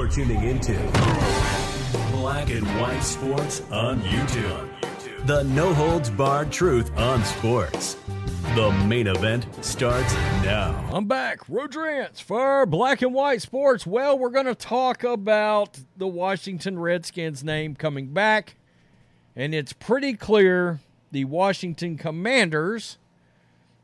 You're tuning into Black and White Sports on YouTube. The no holds barred truth on sports. The main event starts now. I'm back, Rodrance for Black and White Sports. Well, we're going to talk about the Washington Redskins name coming back, and it's pretty clear the Washington Commanders,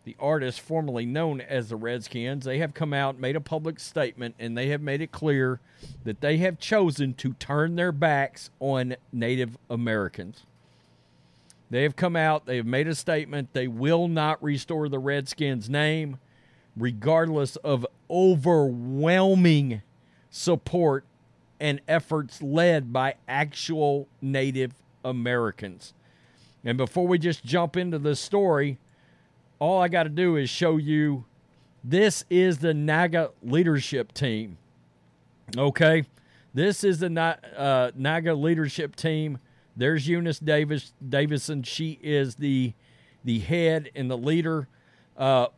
the artists formerly known as the Redskins, they have come out, made a public statement, and they have made it clear that they have chosen to turn their backs on Native Americans. They have come out, they have made a statement. They will not restore the Redskins name, regardless of overwhelming support and efforts led by actual Native Americans. And before we just jump into the story, all I got to do is show you this is the NAGA leadership team. Okay? This is the uh, NAGA leadership team there's Eunice Davis Davidson. She is the the head and the leader. Uh,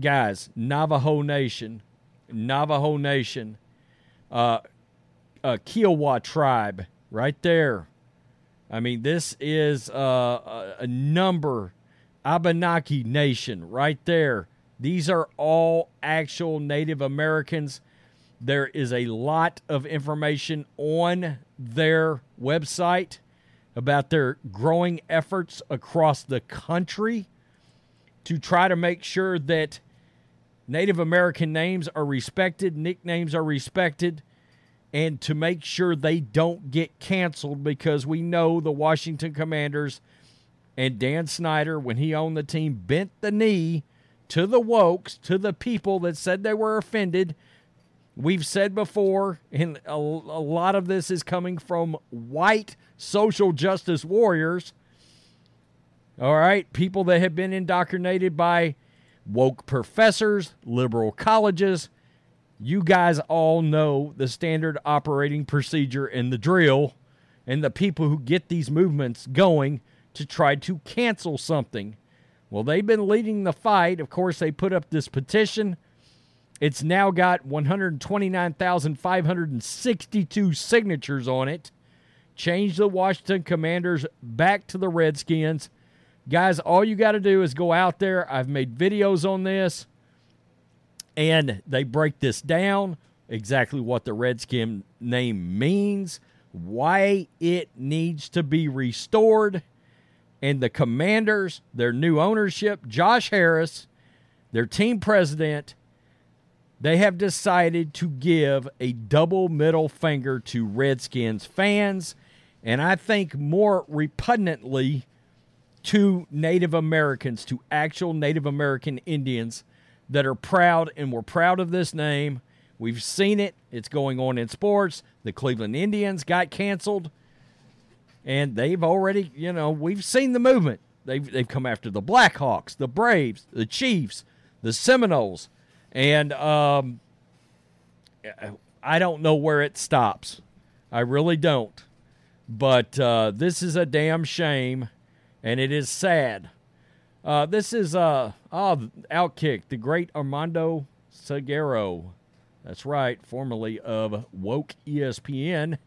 guys, Navajo Nation, Navajo Nation, uh, uh, Kiowa tribe, right there. I mean, this is uh, a number. Abenaki Nation, right there. These are all actual Native Americans. There is a lot of information on their website about their growing efforts across the country to try to make sure that Native American names are respected, nicknames are respected, and to make sure they don't get canceled because we know the Washington Commanders and Dan Snyder, when he owned the team, bent the knee to the wokes, to the people that said they were offended. We've said before, and a, a lot of this is coming from white social justice warriors. All right, people that have been indoctrinated by woke professors, liberal colleges. You guys all know the standard operating procedure and the drill, and the people who get these movements going to try to cancel something. Well, they've been leading the fight. Of course, they put up this petition. It's now got 129,562 signatures on it change the Washington Commanders back to the Redskins. Guys, all you got to do is go out there. I've made videos on this, and they break this down exactly what the Redskin name means, why it needs to be restored. And the Commanders, their new ownership, Josh Harris, their team president, they have decided to give a double middle finger to Redskins fans and I think more repugnantly to Native Americans, to actual Native American Indians that are proud and we're proud of this name. We've seen it. It's going on in sports. The Cleveland Indians got canceled. And they've already, you know, we've seen the movement. They've, they've come after the Blackhawks, the Braves, the Chiefs, the Seminoles. And um, I don't know where it stops. I really don't. But uh, this is a damn shame, and it is sad. Uh, this is uh, oh, Outkick, the great Armando Salguero. That's right, formerly of Woke ESPN.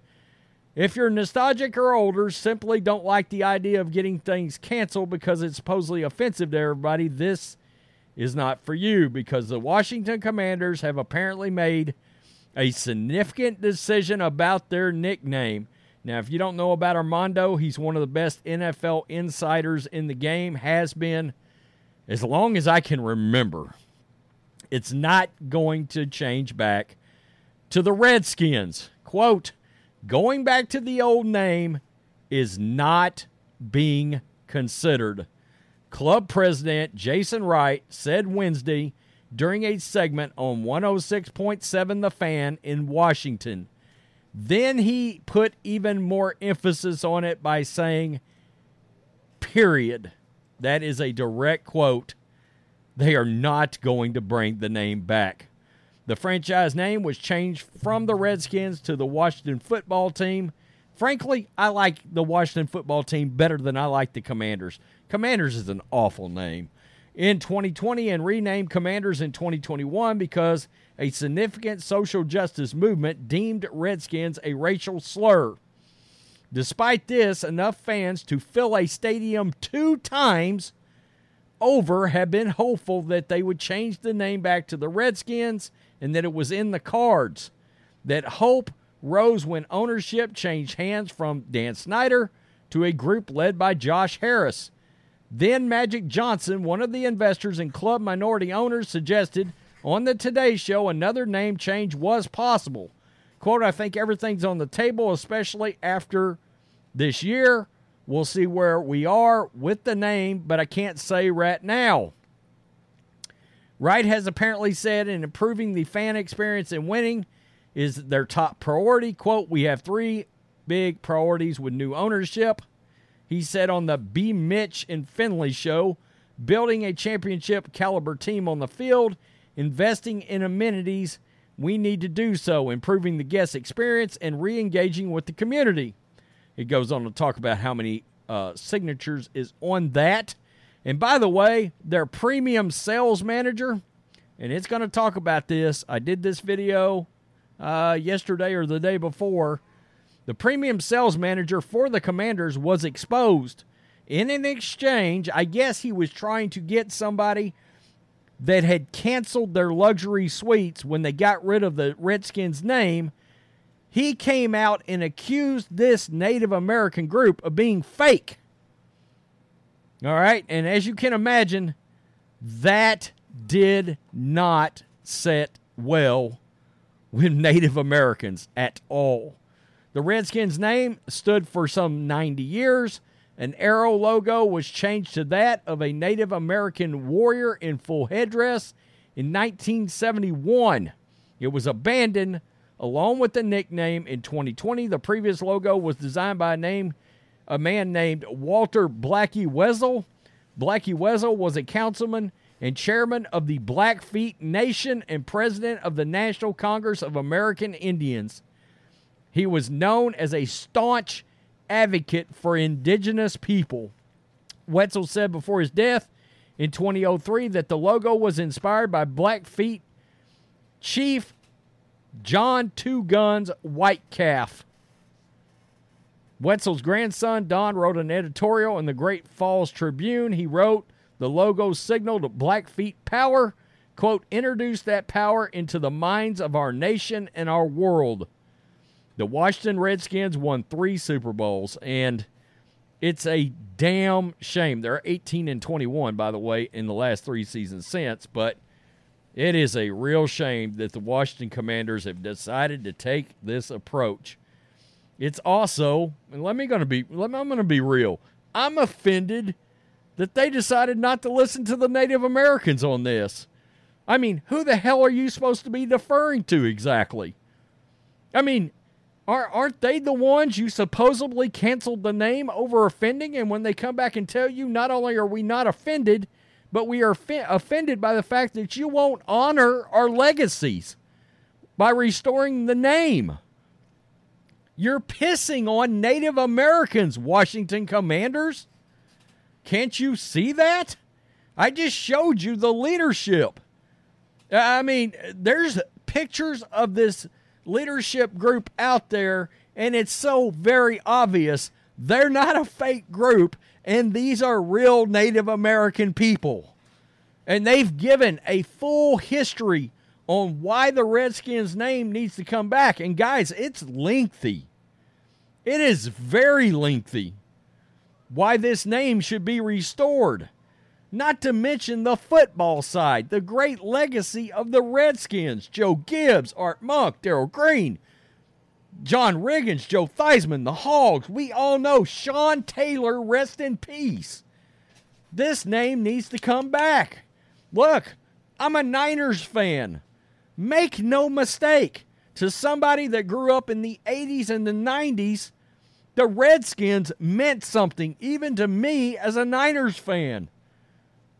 If you're nostalgic or older, simply don't like the idea of getting things canceled because it's supposedly offensive to everybody, this is not for you because the Washington Commanders have apparently made a significant decision about their nickname. Now, if you don't know about Armando, he's one of the best NFL insiders in the game, has been as long as I can remember. It's not going to change back to the Redskins. Quote, going back to the old name is not being considered. Club president Jason Wright said Wednesday during a segment on 106.7 The Fan in Washington then he put even more emphasis on it by saying, period. That is a direct quote. They are not going to bring the name back. The franchise name was changed from the Redskins to the Washington football team. Frankly, I like the Washington football team better than I like the Commanders. Commanders is an awful name. in 2020 and renamed Commanders in 2021 because a significant social justice movement deemed Redskins a racial slur. Despite this, enough fans to fill a stadium two times over have been hopeful that they would change the name back to the Redskins and that it was in the cards. That hope rose when ownership changed hands from Dan Snyder to a group led by Josh Harris. Then Magic Johnson, one of the investors and club minority owners, suggested on the Today Show another name change was possible. Quote, I think everything's on the table, especially after this year. We'll see where we are with the name, but I can't say right now. Wright has apparently said in improving the fan experience and winning is their top priority. Quote, we have three big priorities with new ownership. He said on the B. Mitch and Finley show, building a championship caliber team on the field, investing in amenities, we need to do so, improving the guest experience and re engaging with the community. It goes on to talk about how many uh, signatures is on that. And by the way, their premium sales manager, and it's going to talk about this. I did this video uh, yesterday or the day before. The premium sales manager for the Commanders was exposed. In an exchange, I guess he was trying to get somebody that had canceled their luxury suites when they got rid of the Redskins name he came out and accused this Native American group of being fake. All right. And as you can imagine, that did not set well with Native Americans at all. The Redskins name stood for some 90 years. An arrow logo was changed to that of a Native American warrior in full headdress in 1971. It was abandoned along with the nickname in 2020. The previous logo was designed by a name a man named Walter Blackie Wetzel. Blackie Wetzel was a councilman and chairman of the Blackfeet Nation and president of the National Congress of American Indians. He was known as a staunch advocate for indigenous people. Wetzel said before his death in 2003 that the logo was inspired by Blackfeet chief John Two Guns Whitecalf. Wetzel's grandson, Don, wrote an editorial in the Great Falls Tribune. He wrote, The logo signaled Blackfeet power, quote, introduce that power into the minds of our nation and our world. The Washington Redskins won three Super Bowls, and it's a damn shame. They're 18 and 21, by the way, in the last three seasons since, but it is a real shame that the Washington Commanders have decided to take this approach. It's also, and let me gonna be let me, I'm gonna be real. I'm offended that they decided not to listen to the Native Americans on this. I mean, who the hell are you supposed to be deferring to exactly? I mean, are, aren't they the ones you supposedly canceled the name over offending? And when they come back and tell you, not only are we not offended, but we are offended by the fact that you won't honor our legacies by restoring the name. You're pissing on Native Americans, Washington Commanders. Can't you see that? I just showed you the leadership. Uh, I mean, there's pictures of this leadership group out there, and it's so very obvious they're not a fake group and these are real Native American people. And they've given a full history on why the Redskins name needs to come back. And guys, it's lengthy. It is very lengthy why this name should be restored. Not to mention the football side, the great legacy of the Redskins Joe Gibbs, Art Monk, Darrell Green, John Riggins, Joe Theismann, the Hogs. We all know Sean Taylor, rest in peace. This name needs to come back. Look, I'm a Niners fan. Make no mistake, to somebody that grew up in the 80s and the 90s, the Redskins meant something, even to me as a Niners fan.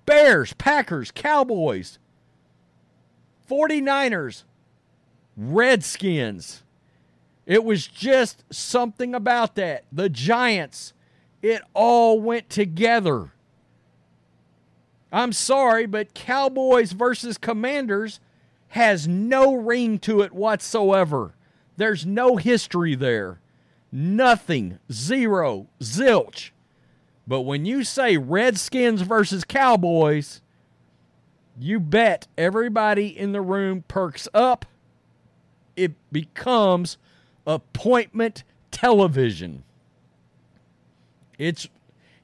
Bears, Packers, Cowboys, 49ers, Redskins. It was just something about that. The Giants, it all went together. I'm sorry, but Cowboys versus Commanders has no ring to it whatsoever. There's no history there. Nothing. Zero. Zilch. But when you say Redskins versus Cowboys, you bet everybody in the room perks up. It becomes appointment television. It's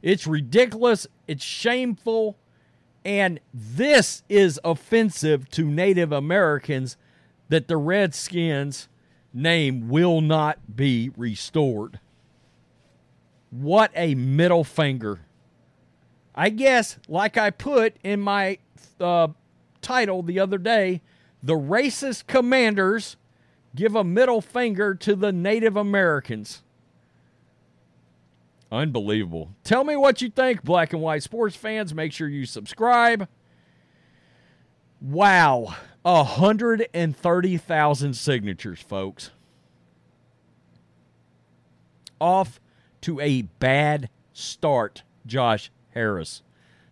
it's ridiculous, it's shameful, and this is offensive to Native Americans that the Redskins name will not be restored. What a middle finger. I guess, like I put in my uh, title the other day, the racist commanders give a middle finger to the Native Americans. Unbelievable. Tell me what you think, black and white sports fans. Make sure you subscribe. Wow. 130,000 signatures, folks. Off to a bad start, Josh Harris.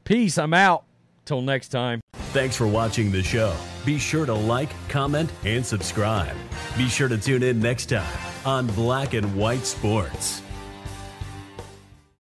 Peace. I'm out. Till next time. Thanks for watching the show. Be sure to like, comment, and subscribe. Be sure to tune in next time on Black and White Sports.